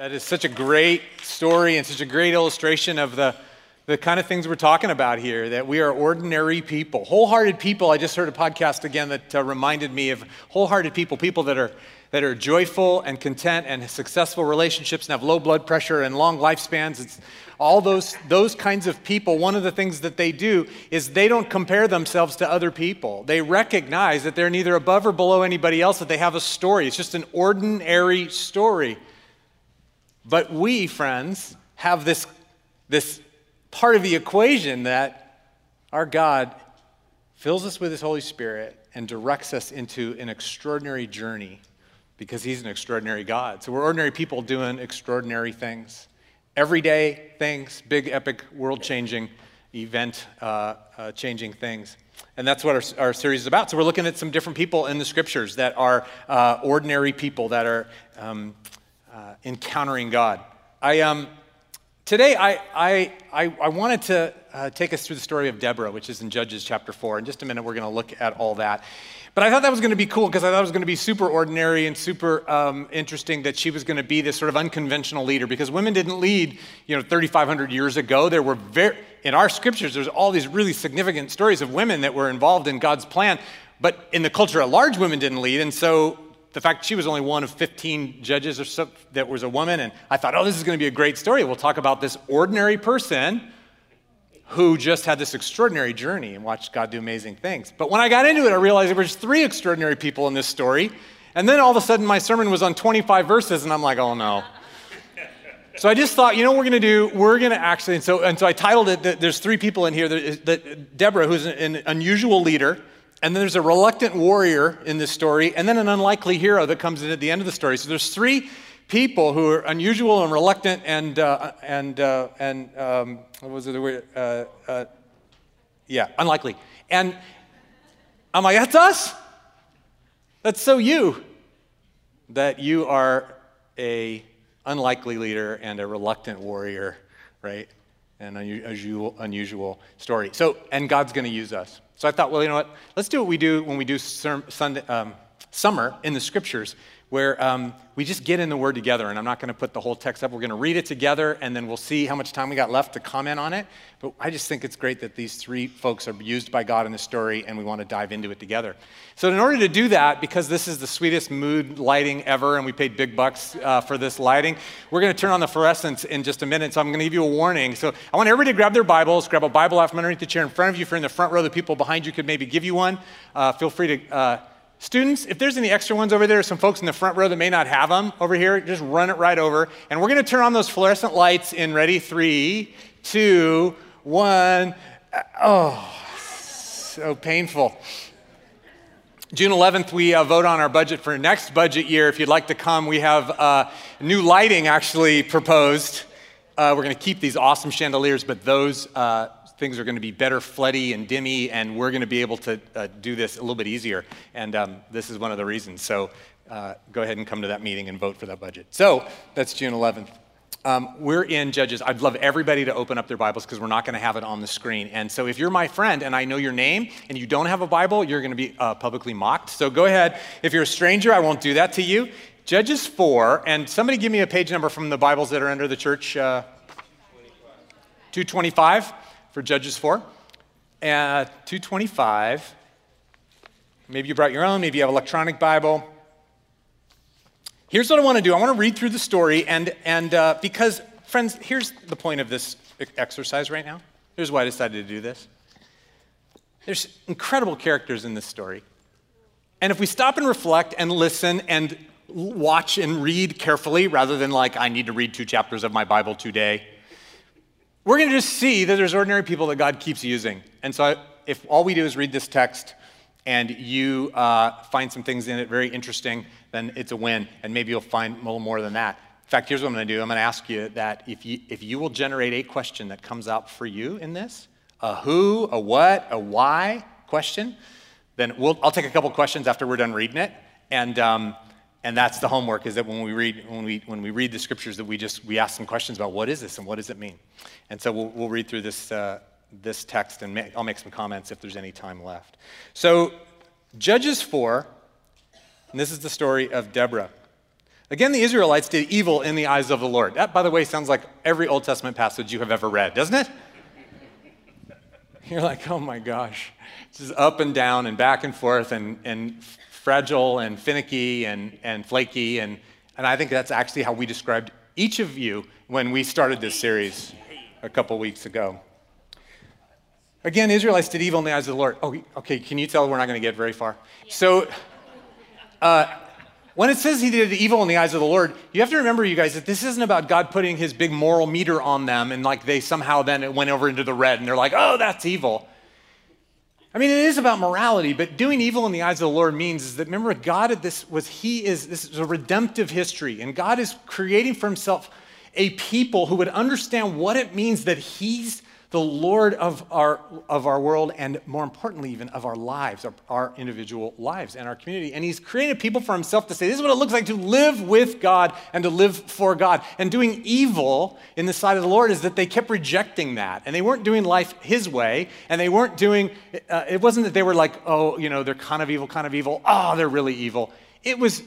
That is such a great story and such a great illustration of the, the kind of things we're talking about here that we are ordinary people. Wholehearted people. I just heard a podcast again that uh, reminded me of wholehearted people, people that are, that are joyful and content and successful relationships and have low blood pressure and long lifespans. It's all those, those kinds of people. One of the things that they do is they don't compare themselves to other people. They recognize that they're neither above or below anybody else, that they have a story. It's just an ordinary story. But we, friends, have this, this part of the equation that our God fills us with His Holy Spirit and directs us into an extraordinary journey because He's an extraordinary God. So we're ordinary people doing extraordinary things. Everyday things, big, epic, world changing, event uh, uh, changing things. And that's what our, our, series is about. So we're looking at some different people in the scriptures that are uh, ordinary people that are um, uh, encountering God. I, um, today, I, I, I, I wanted to uh, take us through the story of Deborah, which is in Judges chapter 4. In just a minute, we're going to look at all that. But I thought that was going to be cool because I thought it was going to be super ordinary and super um, interesting that she was going to be this sort of unconventional leader because women didn't lead, you know, 3,500 years ago. There were very, in our scriptures, there's all these really significant stories of women that were involved in God's plan. But in the culture at large, women didn't lead. And so the fact she was only one of 15 judges or so that was a woman, and I thought, oh, this is going to be a great story. We'll talk about this ordinary person who just had this extraordinary journey and watched God do amazing things. But when I got into it, I realized there were just three extraordinary people in this story. And then all of a sudden, my sermon was on 25 verses, and I'm like, oh no. So I just thought, you know what we're going to do? We're going to actually, and so, and so I titled it, there's three people in here. That Deborah, who's an unusual leader, and then there's a reluctant warrior in this story, and then an unlikely hero that comes in at the end of the story. So there's three people who are unusual and reluctant and uh, and uh, and um, what was it? Uh, uh, yeah, unlikely. And I'm like, that's us. That's so you. That you are a unlikely leader and a reluctant warrior, right? And an unusual, unusual story. So, and God's going to use us. So I thought, well, you know what? Let's do what we do when we do Sunday, um, summer in the scriptures, where um, we just get in the word together. And I'm not going to put the whole text up. We're going to read it together, and then we'll see how much time we got left to comment on it. But I just think it's great that these three folks are used by God in the story, and we want to dive into it together. So, in order to do that, because this is the sweetest mood lighting ever, and we paid big bucks uh, for this lighting, we're going to turn on the fluorescence in just a minute. So, I'm going to give you a warning. So, I want everybody to grab their Bibles, grab a Bible out from underneath the chair in front of you. If you're in the front row, the people behind you could maybe give you one. Uh, feel free to. Uh, Students, if there's any extra ones over there, some folks in the front row that may not have them over here, just run it right over. And we're going to turn on those fluorescent lights in ready three, two, one. Oh, so painful. June 11th, we uh, vote on our budget for next budget year. If you'd like to come, we have uh, new lighting actually proposed. Uh, we're going to keep these awesome chandeliers, but those uh, things are going to be better floody and dimmy, and we're going to be able to uh, do this a little bit easier. And um, this is one of the reasons. So uh, go ahead and come to that meeting and vote for that budget. So that's June 11th. Um, we're in Judges. I'd love everybody to open up their Bibles because we're not going to have it on the screen. And so, if you're my friend and I know your name and you don't have a Bible, you're going to be uh, publicly mocked. So, go ahead. If you're a stranger, I won't do that to you. Judges 4, and somebody give me a page number from the Bibles that are under the church. Uh, 225 for Judges 4. At 225, maybe you brought your own, maybe you have electronic Bible. Here's what I want to do I want to read through the story, and, and uh, because, friends, here's the point of this exercise right now. Here's why I decided to do this. There's incredible characters in this story. And if we stop and reflect and listen and watch and read carefully, rather than like, I need to read two chapters of my Bible today, we're going to just see that there's ordinary people that God keeps using. And so, if all we do is read this text and you uh, find some things in it very interesting, then it's a win. And maybe you'll find a little more than that. In fact, here's what I'm going to do I'm going to ask you that if you, if you will generate a question that comes out for you in this a who, a what, a why question, then we'll, I'll take a couple questions after we're done reading it. And um, and that's the homework is that when we read when we when we read the scriptures that we just we ask some questions about what is this and what does it mean and so we'll, we'll read through this uh, this text and i'll make some comments if there's any time left so judges 4 and this is the story of deborah Again, the Israelites did evil in the eyes of the Lord. That, by the way, sounds like every Old Testament passage you have ever read, doesn't it? You're like, oh my gosh. this is up and down and back and forth and, and fragile and finicky and, and flaky. And, and I think that's actually how we described each of you when we started this series a couple weeks ago. Again, Israelites did evil in the eyes of the Lord. Oh, okay, can you tell we're not going to get very far? So, uh, when it says he did evil in the eyes of the Lord, you have to remember, you guys, that this isn't about God putting his big moral meter on them and like they somehow then it went over into the red and they're like, oh, that's evil. I mean, it is about morality, but doing evil in the eyes of the Lord means is that remember, God this was He is this is a redemptive history, and God is creating for Himself a people who would understand what it means that He's the Lord of our, of our world, and more importantly, even of our lives, our, our individual lives and our community. And He's created people for Himself to say, This is what it looks like to live with God and to live for God. And doing evil in the sight of the Lord is that they kept rejecting that. And they weren't doing life His way. And they weren't doing, uh, it wasn't that they were like, oh, you know, they're kind of evil, kind of evil. Oh, they're really evil. It was,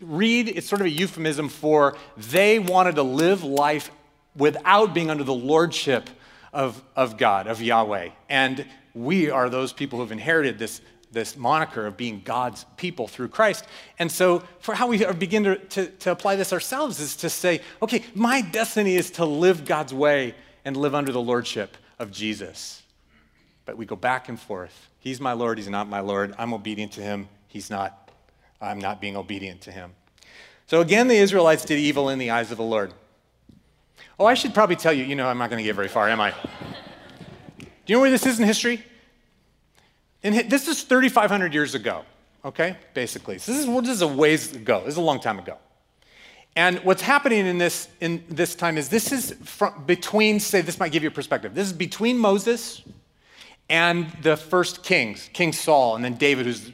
read, it's sort of a euphemism for they wanted to live life without being under the lordship of, of God, of Yahweh. And we are those people who have inherited this, this moniker of being God's people through Christ. And so, for how we begin to, to, to apply this ourselves is to say, okay, my destiny is to live God's way and live under the lordship of Jesus. But we go back and forth. He's my Lord, he's not my Lord. I'm obedient to him, he's not. I'm not being obedient to him. So again, the Israelites did evil in the eyes of the Lord. Oh, I should probably tell you, you know, I'm not going to get very far, am I? Do you know where this is in history? In, this is 3,500 years ago, okay, basically. So this is, this is a ways ago. This is a long time ago. And what's happening in this, in this time is this is from, between, say, this might give you a perspective. This is between Moses and the first kings, King Saul, and then David, who's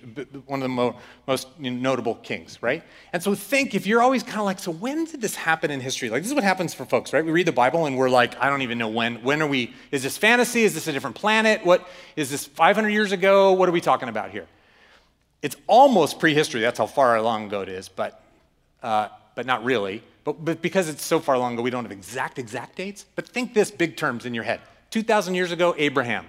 one of the mo- most notable kings, right? And so think if you're always kind of like, so when did this happen in history? Like, this is what happens for folks, right? We read the Bible and we're like, I don't even know when. When are we? Is this fantasy? Is this a different planet? What is this 500 years ago? What are we talking about here? It's almost prehistory. That's how far long ago it is, but, uh, but not really. But, but because it's so far long ago, we don't have exact, exact dates. But think this big terms in your head. 2,000 years ago, Abraham.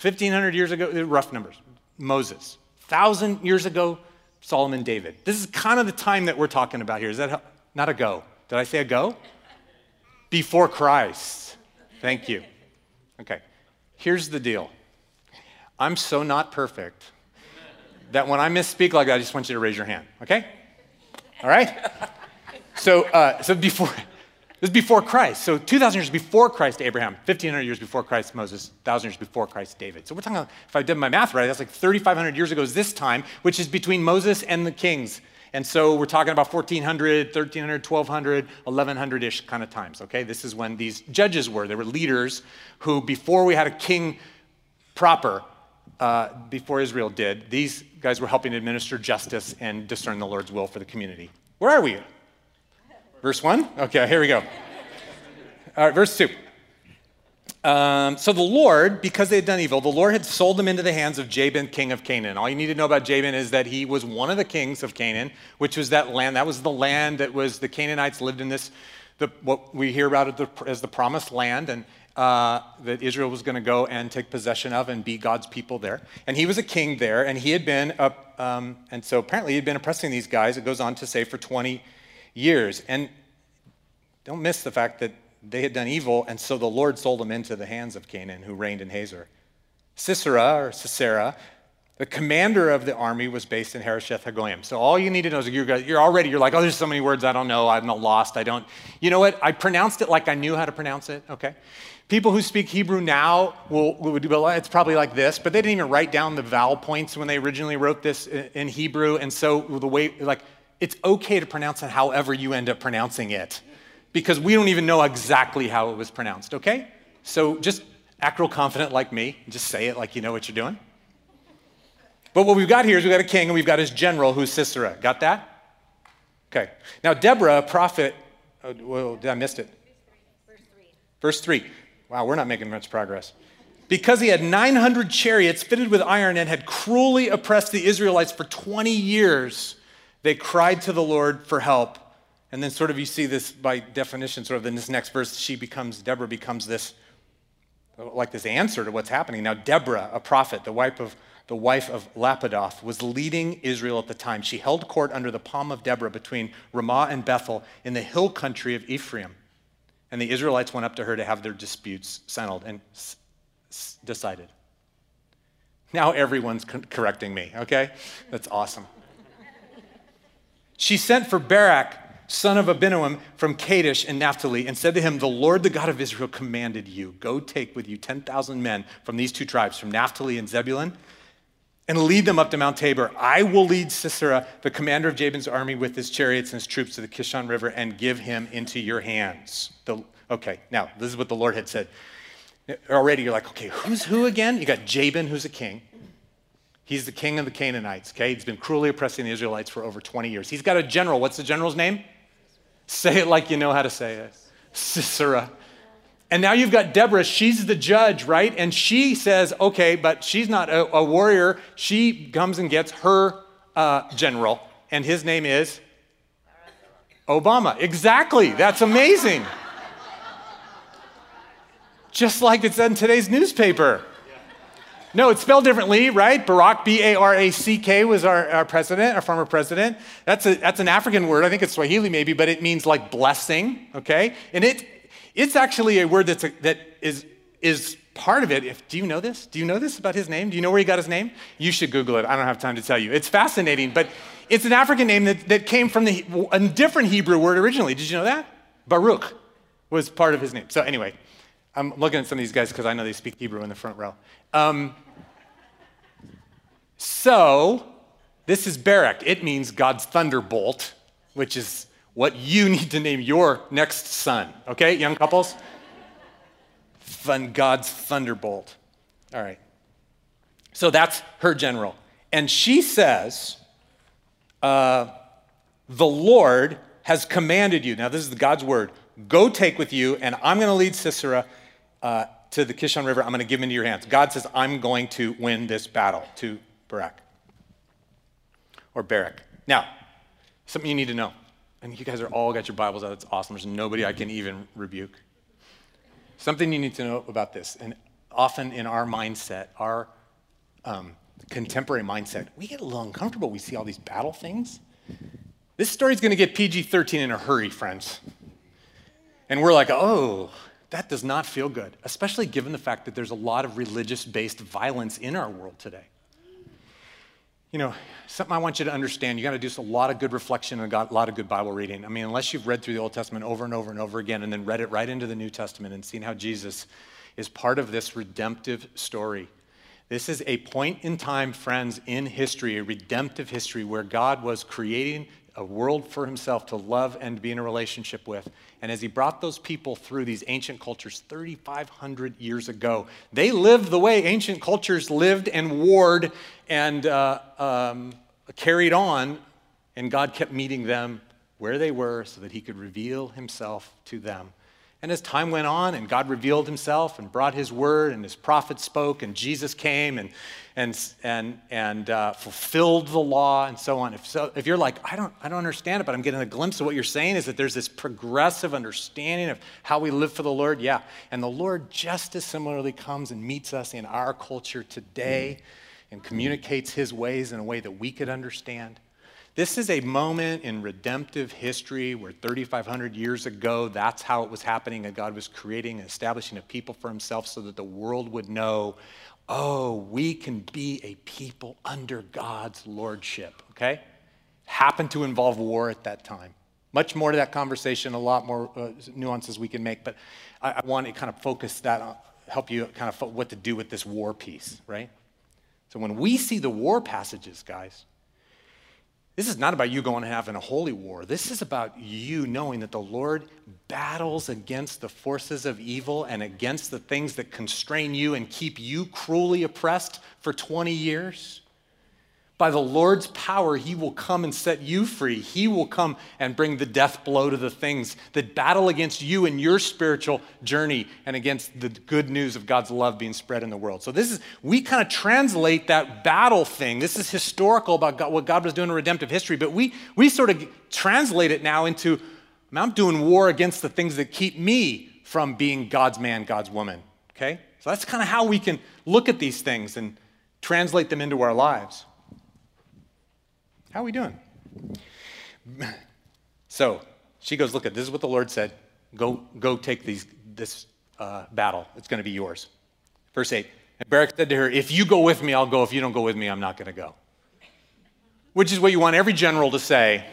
1,500 years ago, rough numbers, Moses. 1,000 years ago, Solomon David. This is kind of the time that we're talking about here. Is that not a go? Did I say a go? Before Christ. Thank you. Okay, here's the deal I'm so not perfect that when I misspeak like that, I just want you to raise your hand, okay? All right? So, uh, so before, this is before Christ. So 2,000 years before Christ, Abraham. 1,500 years before Christ, Moses. 1,000 years before Christ, David. So we're talking, about, if I did my math right, that's like 3,500 years ago is this time, which is between Moses and the kings. And so we're talking about 1400, 1300, 1200, 1100 ish kind of times, okay? This is when these judges were. They were leaders who, before we had a king proper, uh, before Israel did, these guys were helping administer justice and discern the Lord's will for the community. Where are we? Verse 1? Okay, here we go. All right, verse 2. Um, so the Lord, because they had done evil, the Lord had sold them into the hands of Jabin, king of Canaan. All you need to know about Jabin is that he was one of the kings of Canaan, which was that land. That was the land that was the Canaanites lived in this, the, what we hear about as the promised land, and uh, that Israel was going to go and take possession of and be God's people there. And he was a king there, and he had been, up, um, and so apparently he had been oppressing these guys. It goes on to say for 20 years. And don't miss the fact that they had done evil, and so the Lord sold them into the hands of Canaan, who reigned in Hazor. Sisera, or Sisera, the commander of the army was based in Harosheth Hagoyim. So all you need to know is you're, you're already, you're like, oh, there's so many words I don't know. I'm not lost. I don't. You know what? I pronounced it like I knew how to pronounce it, okay? People who speak Hebrew now will, will it's probably like this, but they didn't even write down the vowel points when they originally wrote this in Hebrew. And so the way, like, it's okay to pronounce it however you end up pronouncing it because we don't even know exactly how it was pronounced, okay? So just act real confident like me, just say it like you know what you're doing. But what we've got here is we've got a king and we've got his general who's Sisera. Got that? Okay. Now, Deborah, prophet, oh, well, did I missed it? Verse 3. Verse 3. Wow, we're not making much progress. Because he had 900 chariots fitted with iron and had cruelly oppressed the Israelites for 20 years, They cried to the Lord for help. And then, sort of, you see this by definition, sort of in this next verse, she becomes, Deborah becomes this, like this answer to what's happening. Now, Deborah, a prophet, the wife of, the wife of Lapidoth, was leading Israel at the time. She held court under the palm of Deborah between Ramah and Bethel in the hill country of Ephraim. And the Israelites went up to her to have their disputes settled and s- s- decided. Now everyone's co- correcting me, okay? That's awesome. She sent for Barak, son of Abinoam from Kadesh in Naphtali, and said to him, The Lord, the God of Israel, commanded you, go take with you 10,000 men from these two tribes, from Naphtali and Zebulun, and lead them up to Mount Tabor. I will lead Sisera, the commander of Jabin's army, with his chariots and his troops to the Kishon River and give him into your hands. The, okay, now, this is what the Lord had said. Already you're like, okay, who's who again? You got Jabin, who's a king. He's the king of the Canaanites, okay? He's been cruelly oppressing the Israelites for over 20 years. He's got a general. What's the general's name? Say it like you know how to say it Sisera. And now you've got Deborah. She's the judge, right? And she says, okay, but she's not a, a warrior. She comes and gets her uh, general, and his name is Obama. Exactly. That's amazing. Just like it said in today's newspaper. No, it's spelled differently, right? Barack, B A R A C K, was our, our president, our former president. That's, a, that's an African word. I think it's Swahili maybe, but it means like blessing, okay? And it, it's actually a word that's a, that is, is part of it. If, do you know this? Do you know this about his name? Do you know where he got his name? You should Google it. I don't have time to tell you. It's fascinating, but it's an African name that, that came from the, a different Hebrew word originally. Did you know that? Baruch was part of his name. So, anyway, I'm looking at some of these guys because I know they speak Hebrew in the front row. Um, so, this is Barak. It means God's thunderbolt, which is what you need to name your next son. Okay, young couples? Fun, God's thunderbolt. All right. So that's her general. And she says, uh, The Lord has commanded you. Now, this is God's word. Go take with you, and I'm going to lead Sisera uh, to the Kishon River. I'm going to give him into your hands. God says, I'm going to win this battle to Barak or Barak. Now, something you need to know. And you guys are all got your Bibles out. It's awesome. There's nobody I can even rebuke. Something you need to know about this, and often in our mindset, our um, contemporary mindset, we get a little uncomfortable. We see all these battle things. This story's going to get PG 13 in a hurry, friends. And we're like, oh, that does not feel good, especially given the fact that there's a lot of religious based violence in our world today. You know, something I want you to understand, you got to do a lot of good reflection and a lot of good Bible reading. I mean, unless you've read through the Old Testament over and over and over again and then read it right into the New Testament and seen how Jesus is part of this redemptive story. This is a point in time, friends, in history, a redemptive history where God was creating a world for himself to love and be in a relationship with. And as he brought those people through these ancient cultures 3,500 years ago, they lived the way ancient cultures lived and warred and uh, um, carried on. And God kept meeting them where they were so that he could reveal himself to them. And as time went on and God revealed himself and brought his word and his prophets spoke and Jesus came and, and, and, and uh, fulfilled the law and so on. If, so, if you're like, I don't, I don't understand it, but I'm getting a glimpse of what you're saying is that there's this progressive understanding of how we live for the Lord. Yeah. And the Lord just as similarly comes and meets us in our culture today and communicates his ways in a way that we could understand. This is a moment in redemptive history where 3,500 years ago, that's how it was happening, and God was creating and establishing a people for himself so that the world would know oh, we can be a people under God's lordship, okay? Happened to involve war at that time. Much more to that conversation, a lot more uh, nuances we can make, but I, I want to kind of focus that, on, help you kind of what to do with this war piece, right? So when we see the war passages, guys, this is not about you going and having a holy war. This is about you knowing that the Lord battles against the forces of evil and against the things that constrain you and keep you cruelly oppressed for 20 years. By the Lord's power, he will come and set you free. He will come and bring the death blow to the things that battle against you in your spiritual journey and against the good news of God's love being spread in the world. So, this is, we kind of translate that battle thing. This is historical about God, what God was doing in redemptive history, but we, we sort of translate it now into I'm doing war against the things that keep me from being God's man, God's woman. Okay? So, that's kind of how we can look at these things and translate them into our lives. How are we doing? So she goes, Look, this is what the Lord said. Go, go take these, this uh, battle. It's going to be yours. Verse 8. And Barak said to her, If you go with me, I'll go. If you don't go with me, I'm not going to go. Which is what you want every general to say.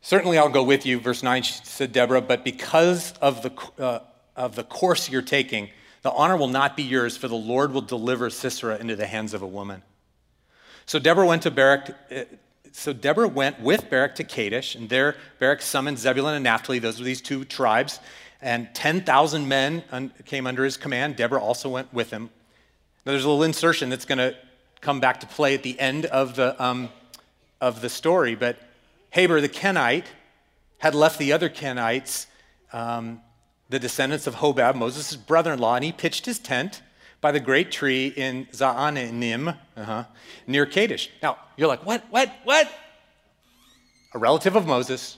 Certainly, I'll go with you. Verse 9 She said Deborah, but because of the, uh, of the course you're taking, the honor will not be yours, for the Lord will deliver Sisera into the hands of a woman. So Deborah went to Barak. Uh, so Deborah went with Barak to Kadesh, and there Barak summoned Zebulun and Naphtali. Those were these two tribes, and 10,000 men came under his command. Deborah also went with him. Now, there's a little insertion that's going to come back to play at the end of the, um, of the story, but Heber the Kenite had left the other Kenites, um, the descendants of Hobab, Moses' brother in law, and he pitched his tent by the great tree in Zaanannim, uh-huh, near Kadesh. Now, you're like, what, what, what? A relative of Moses,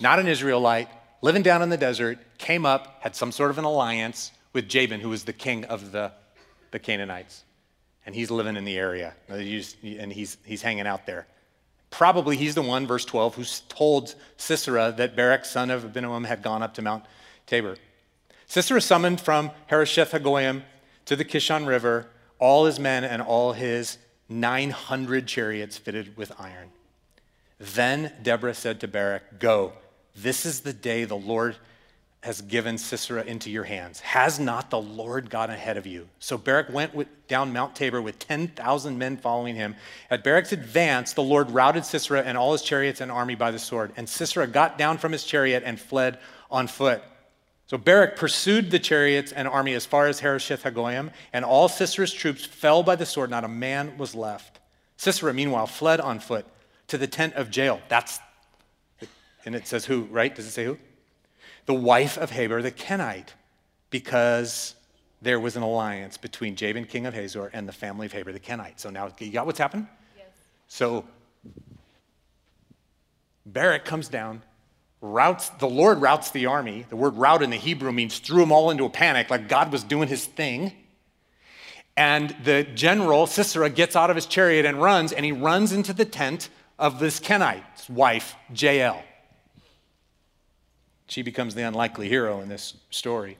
not an Israelite, living down in the desert, came up, had some sort of an alliance with Jabin, who was the king of the, the Canaanites. And he's living in the area, and he's, he's hanging out there. Probably he's the one, verse 12, who told Sisera that Barak, son of Abinoam, had gone up to Mount Tabor. Sisera summoned from Harosheth Hagoyim to the Kishon River, all his men and all his 900 chariots fitted with iron. Then Deborah said to Barak, Go, this is the day the Lord has given Sisera into your hands. Has not the Lord gone ahead of you? So Barak went with, down Mount Tabor with 10,000 men following him. At Barak's advance, the Lord routed Sisera and all his chariots and army by the sword. And Sisera got down from his chariot and fled on foot. So Barak pursued the chariots and army as far as Harosheth Hagoyim, and all Sisera's troops fell by the sword. Not a man was left. Sisera, meanwhile, fled on foot to the tent of Jael. That's, and it says who, right? Does it say who? The wife of Heber the Kenite, because there was an alliance between Jabin, king of Hazor, and the family of Heber the Kenite. So now you got what's happened? Yes. So Barak comes down routes, the Lord routes the army. The word rout in the Hebrew means threw them all into a panic, like God was doing his thing. And the general, Sisera, gets out of his chariot and runs, and he runs into the tent of this Kenite's wife, Jael. She becomes the unlikely hero in this story.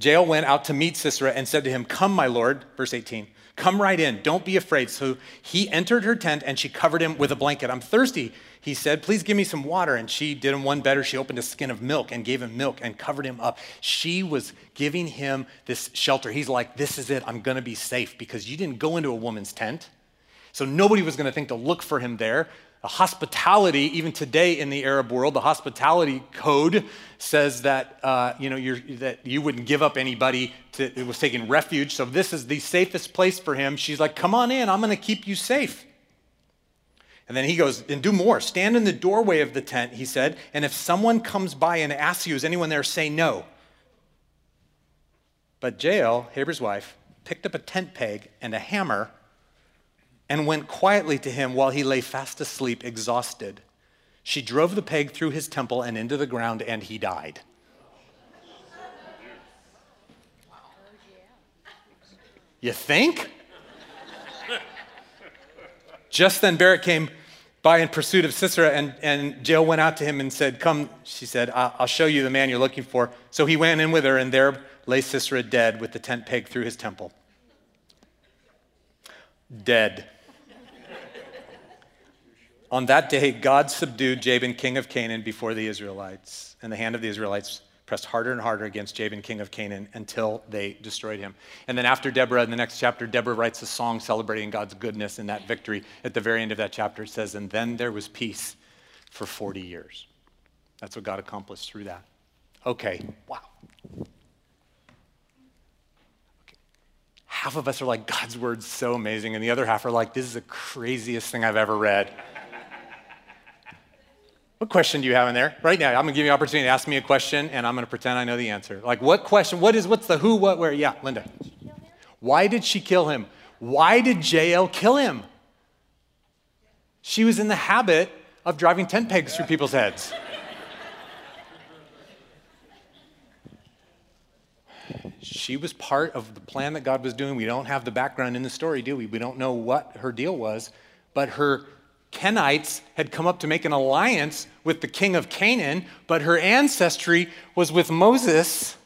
Jael went out to meet Sisera and said to him, Come, my lord, verse 18. Come right in. Don't be afraid. So he entered her tent and she covered him with a blanket. I'm thirsty, he said. Please give me some water. And she did him one better. She opened a skin of milk and gave him milk and covered him up. She was giving him this shelter. He's like, This is it. I'm going to be safe because you didn't go into a woman's tent. So nobody was going to think to look for him there. The hospitality, even today in the Arab world, the hospitality code says that, uh, you know, that you wouldn't give up anybody to, it was taking refuge. So this is the safest place for him. She's like, come on in, I'm going to keep you safe. And then he goes, and do more. Stand in the doorway of the tent, he said, and if someone comes by and asks you, is anyone there, say no. But Jael, Heber's wife, picked up a tent peg and a hammer and went quietly to him while he lay fast asleep, exhausted. She drove the peg through his temple and into the ground, and he died. You think? Just then Barak came by in pursuit of Sisera, and, and Jael went out to him and said, Come, she said, I'll show you the man you're looking for. So he went in with her, and there lay Sisera dead with the tent peg through his temple. Dead. On that day, God subdued Jabin, king of Canaan, before the Israelites, and the hand of the Israelites pressed harder and harder against Jabin, king of Canaan, until they destroyed him. And then after Deborah, in the next chapter, Deborah writes a song celebrating God's goodness in that victory. At the very end of that chapter, it says, And then there was peace for 40 years. That's what God accomplished through that. Okay, wow. Okay. half of us are like, God's word's so amazing, and the other half are like, this is the craziest thing I've ever read. What question do you have in there? Right now, I'm gonna give you an opportunity to ask me a question, and I'm gonna pretend I know the answer. Like, what question? What is, what's the who, what, where? Yeah, Linda. Why did she kill him? Why did Jael kill him? She was in the habit of driving tent pegs through people's heads. she was part of the plan that God was doing. We don't have the background in the story, do we? We don't know what her deal was. But her Kenites had come up to make an alliance with the king of Canaan, but her ancestry was with Moses.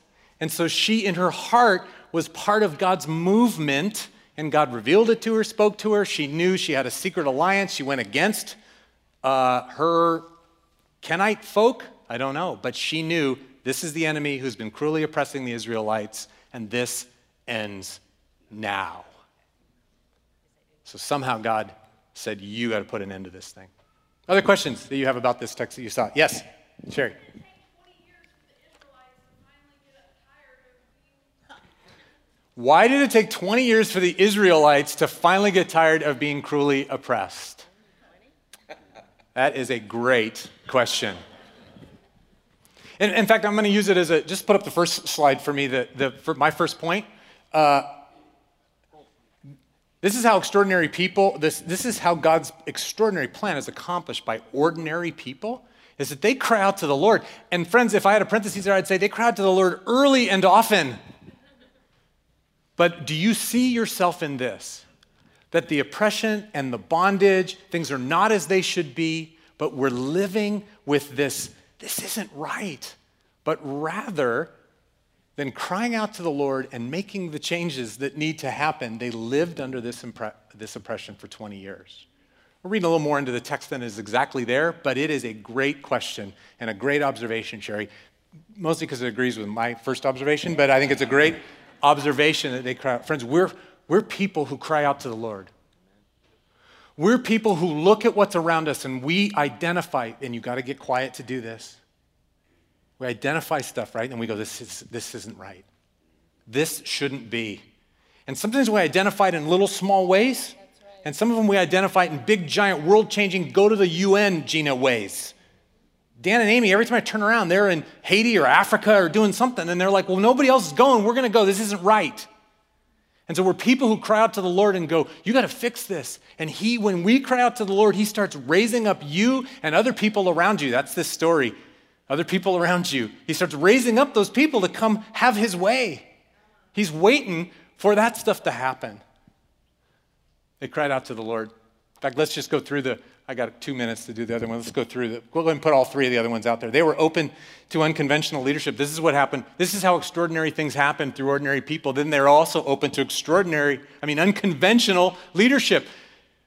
And so she, in her heart, was part of God's movement, and God revealed it to her, spoke to her. She knew she had a secret alliance. She went against uh, her Kenite folk. I don't know, but she knew this is the enemy who's been cruelly oppressing the Israelites, and this ends now. So somehow God said, You got to put an end to this thing. Other questions that you have about this text that you saw? Yes, Sherry. Why did it take 20 years for the Israelites to finally get tired of being cruelly oppressed? That is a great question. In, in fact, I'm going to use it as a, just put up the first slide for me, the, the, for my first point. Uh, this is how extraordinary people, this, this is how God's extraordinary plan is accomplished by ordinary people, is that they cry out to the Lord. And friends, if I had a parenthesis there, I'd say they cry out to the Lord early and often. But do you see yourself in this? That the oppression and the bondage, things are not as they should be, but we're living with this this isn't right. But rather than crying out to the Lord and making the changes that need to happen, they lived under this, impre- this oppression for 20 years. We're reading a little more into the text than is exactly there, but it is a great question and a great observation, Sherry. Mostly because it agrees with my first observation, but I think it's a great observation that they cry out. Friends, we're, we're people who cry out to the Lord. We're people who look at what's around us and we identify, and you've got to get quiet to do this. We identify stuff, right? And we go, this, is, this isn't right. This shouldn't be. And sometimes we identify it in little small ways, right. and some of them we identify it in big, giant, world changing, go to the UN Gina ways. Dan and Amy, every time I turn around, they're in Haiti or Africa or doing something, and they're like, well, nobody else is going. We're going to go. This isn't right. And so we're people who cry out to the Lord and go, You got to fix this. And He, when we cry out to the Lord, He starts raising up you and other people around you. That's this story. Other people around you. He starts raising up those people to come have His way. He's waiting for that stuff to happen. They cried out to the Lord. In fact, let's just go through the I got two minutes to do the other one. Let's go through the, we'll go ahead and put all three of the other ones out there. They were open to unconventional leadership. This is what happened. This is how extraordinary things happen through ordinary people. Then they're also open to extraordinary, I mean, unconventional leadership.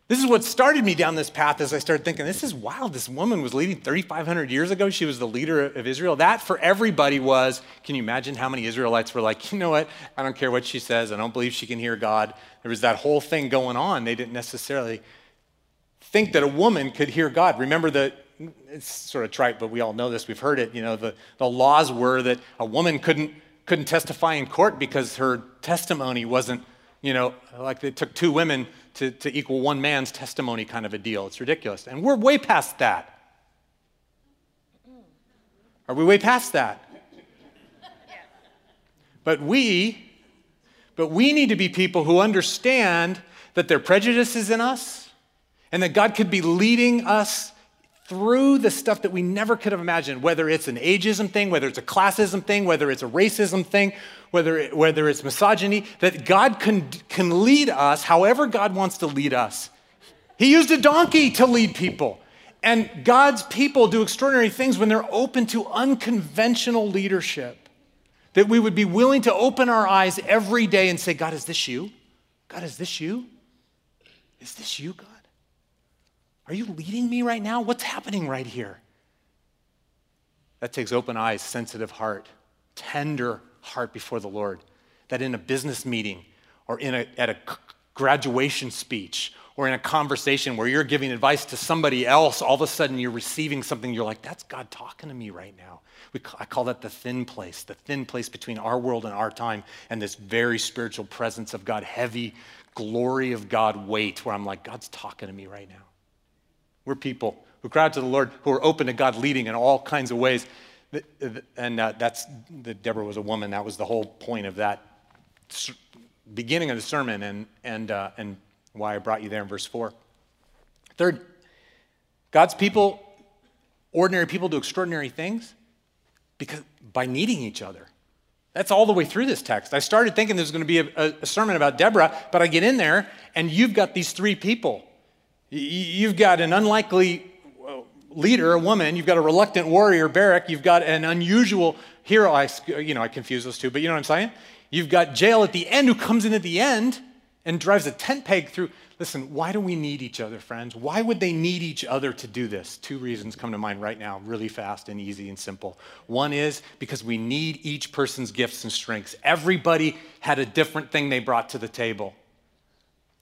This is what started me down this path as I started thinking, this is wild. This woman was leading 3,500 years ago. She was the leader of Israel. That for everybody was, can you imagine how many Israelites were like, you know what? I don't care what she says. I don't believe she can hear God. There was that whole thing going on. They didn't necessarily think that a woman could hear God. Remember that it's sort of trite, but we all know this. We've heard it. You know, the, the laws were that a woman couldn't couldn't testify in court because her testimony wasn't, you know, like it took two women to, to equal one man's testimony kind of a deal. It's ridiculous. And we're way past that. Are we way past that? But we, but we need to be people who understand that there are prejudices in us and that God could be leading us through the stuff that we never could have imagined, whether it's an ageism thing, whether it's a classism thing, whether it's a racism thing, whether, it, whether it's misogyny, that God can, can lead us however God wants to lead us. He used a donkey to lead people. And God's people do extraordinary things when they're open to unconventional leadership. That we would be willing to open our eyes every day and say, God, is this you? God, is this you? Is this you, God? Are you leading me right now? What's happening right here? That takes open eyes, sensitive heart, tender heart before the Lord. That in a business meeting or in a, at a graduation speech or in a conversation where you're giving advice to somebody else, all of a sudden you're receiving something, you're like, that's God talking to me right now. We, I call that the thin place, the thin place between our world and our time and this very spiritual presence of God, heavy glory of God weight, where I'm like, God's talking to me right now. We're people who cry to the Lord, who are open to God leading in all kinds of ways. And uh, that's, the, Deborah was a woman. That was the whole point of that beginning of the sermon and, and, uh, and why I brought you there in verse 4. Third, God's people, ordinary people, do extraordinary things because by needing each other. That's all the way through this text. I started thinking there was going to be a, a, sermon about Deborah, but I get in there and you've got these three people. You've got an unlikely leader, a woman, you've got a reluctant warrior, Barak, you've got an unusual hero. I, you know, I confuse those two, but you know what I'm saying? You've got Jael at the end who comes in at the end and drives a tent peg through. Listen, why do we need each other, friends? Why would they need each other to do this? Two reasons come to mind right now, really fast and easy and simple. One is because we need each person's gifts and strengths. Everybody had a different thing they brought to the table.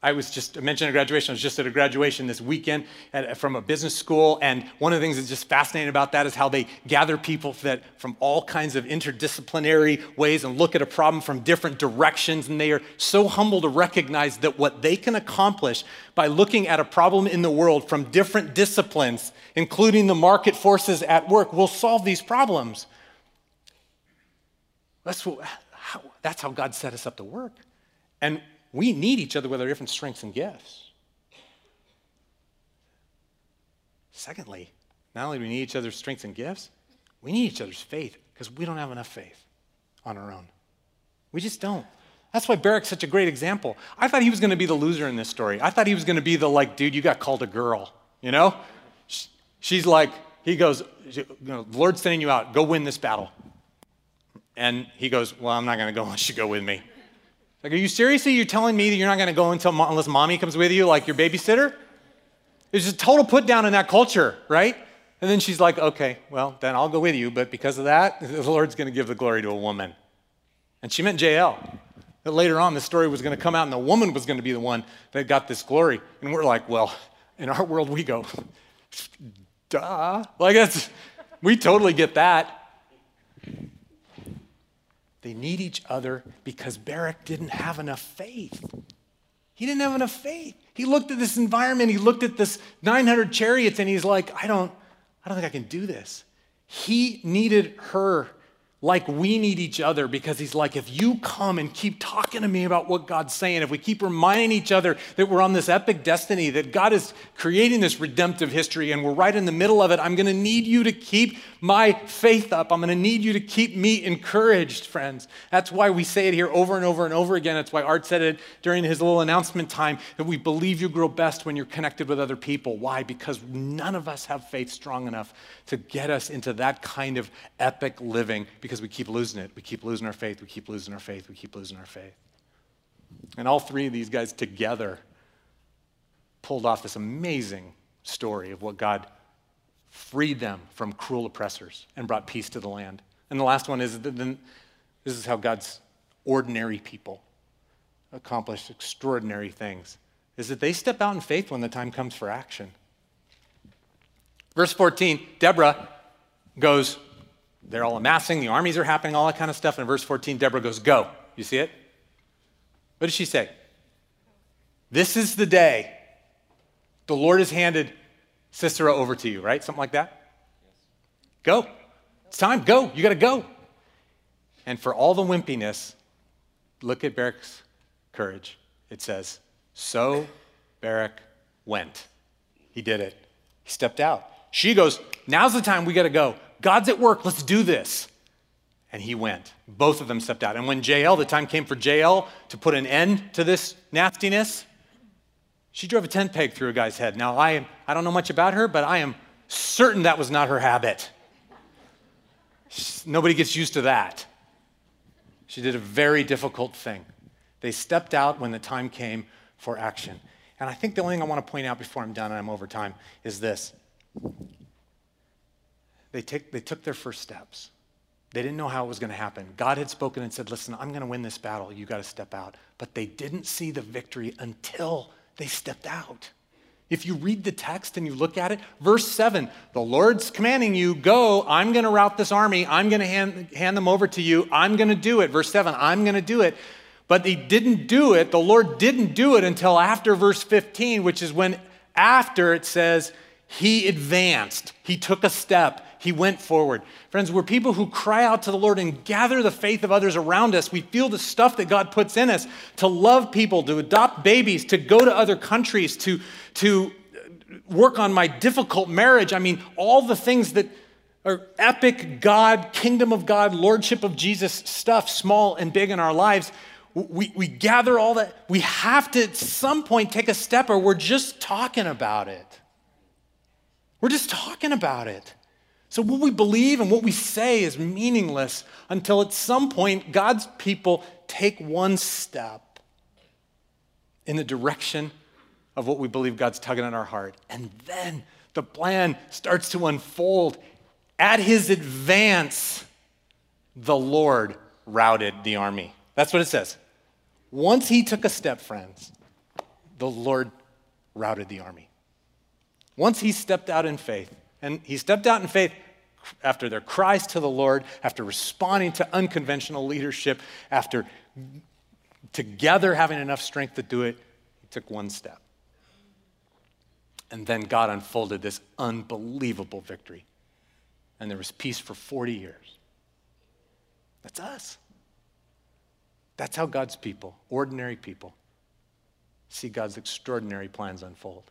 I was just, I mentioned a graduation. I was just at a graduation this weekend at, from a business school. And one of the things that's just fascinating about that is how they gather people that from all kinds of interdisciplinary ways and look at a problem from different directions. And they are so humble to recognize that what they can accomplish by looking at a problem in the world from different disciplines, including the market forces at work, will solve these problems. That's, what, how, that's how God set us up to work. And we need each other with our different strengths and gifts. Secondly, not only do we need each other's strengths and gifts, we need each other's faith because we don't have enough faith on our own. We just don't. That's why Barak's such a great example. I thought he was going to be the loser in this story. I thought he was going to be the like, dude, you got called a girl, you know? She's like, he goes, you know, the Lord's sending you out, go win this battle. And he goes, well, I'm not going to go unless you go with me. Like, are you seriously? You're telling me that you're not going to go until unless mommy comes with you, like your babysitter? It's just total put down in that culture, right? And then she's like, okay, well, then I'll go with you, but because of that, the Lord's going to give the glory to a woman. And she meant Jael. That later on, the story was going to come out and the woman was going to be the one that got this glory. And we're like, well, in our world, we go, duh. Like, that's, we totally get that. They need each other because Barak didn't have enough faith. He didn't have enough faith. He looked at this environment, he looked at this 900 chariots, and he's like, I don't, I don't think I can do this. He needed her like we need each other because he's like, if you come and keep talking to me about what God's saying, if we keep reminding each other that we're on this epic destiny, that God is creating this redemptive history and we're right in the middle of it, I'm to need you to keep my faith up. I'm to need you to keep me encouraged, friends. That's why we say it here over and over and over again. That's why Art said it during his little announcement time that we believe you grow best when you're connected with other people. Why? Because none of us have faith strong enough to get us into that kind of epic living because we keep losing it. We keep losing our faith. We keep losing our faith. We keep losing our faith. And all three of these guys together pulled off this amazing story of what God freed them from cruel oppressors and brought peace to the land. And the last one is that this is how God's ordinary people accomplish extraordinary things is that they step out in faith when the time comes for action. Verse 14, Deborah goes, they're all amassing, the armies are happening, all that kind of stuff. And in verse 14, Deborah goes, Go. You see it? What does she say? This is the day the Lord has handed Sisera over to you, right? Something like that? Go. It's time. Go. You got to go. And for all the wimpiness, look at Barak's courage. It says, So Barak went. He did it. He stepped out. She goes, Now's the time we got to go. God's at work. Let's do this. And he went. Both of them stepped out. And when Jael, the time came for Jael to put an end to this nastiness, she drove a tent peg through a guy's head. Now, I, I don't know much about her, but I am certain that was not her habit. Nobody gets used to that. She did a very difficult thing. They stepped out when the time came for action. And I think the only thing I want to point out before I'm done and I'm over time is this. They, take, they took their first steps. They didn't know how it was going to happen. God had spoken and said, Listen, I'm going to win this battle. You got to step out. But they didn't see the victory until They stepped out. If you read the text and you look at it, verse 7, the Lord's commanding you, go, I'm going to rout this army, I'm going to hand, hand them over to you, I'm going to do it. Verse 7, I'm going to do it. But he didn't do it, the Lord didn't do it until after verse 15, which is when after it says, he advanced, he took a step, he went forward. Friends, we're people who cry out to the Lord and gather the faith of others around us. We feel the stuff that God puts in us to love people, to adopt babies, to go to other countries, to, to work on my difficult marriage. I mean, all the things that are epic God, kingdom of God, lordship of Jesus stuff, small and big in our lives. We, we gather all that. We have to at some point take a step, or we're just talking about it. We're just talking about it. So, what we believe and what we say is meaningless until at some point God's people take one step in the direction of what we believe God's tugging at our heart. And then the plan starts to unfold. At his advance, the Lord routed the army. That's what it says. Once he took a step, friends, the Lord routed the army. Once he stepped out in faith, and he stepped out in faith after their cries to the Lord, after responding to unconventional leadership, after together having enough strength to do it, he took one step. And then God unfolded this unbelievable victory. And there was peace for 40 years. That's us. That's how God's people, ordinary people, see God's extraordinary plans unfold.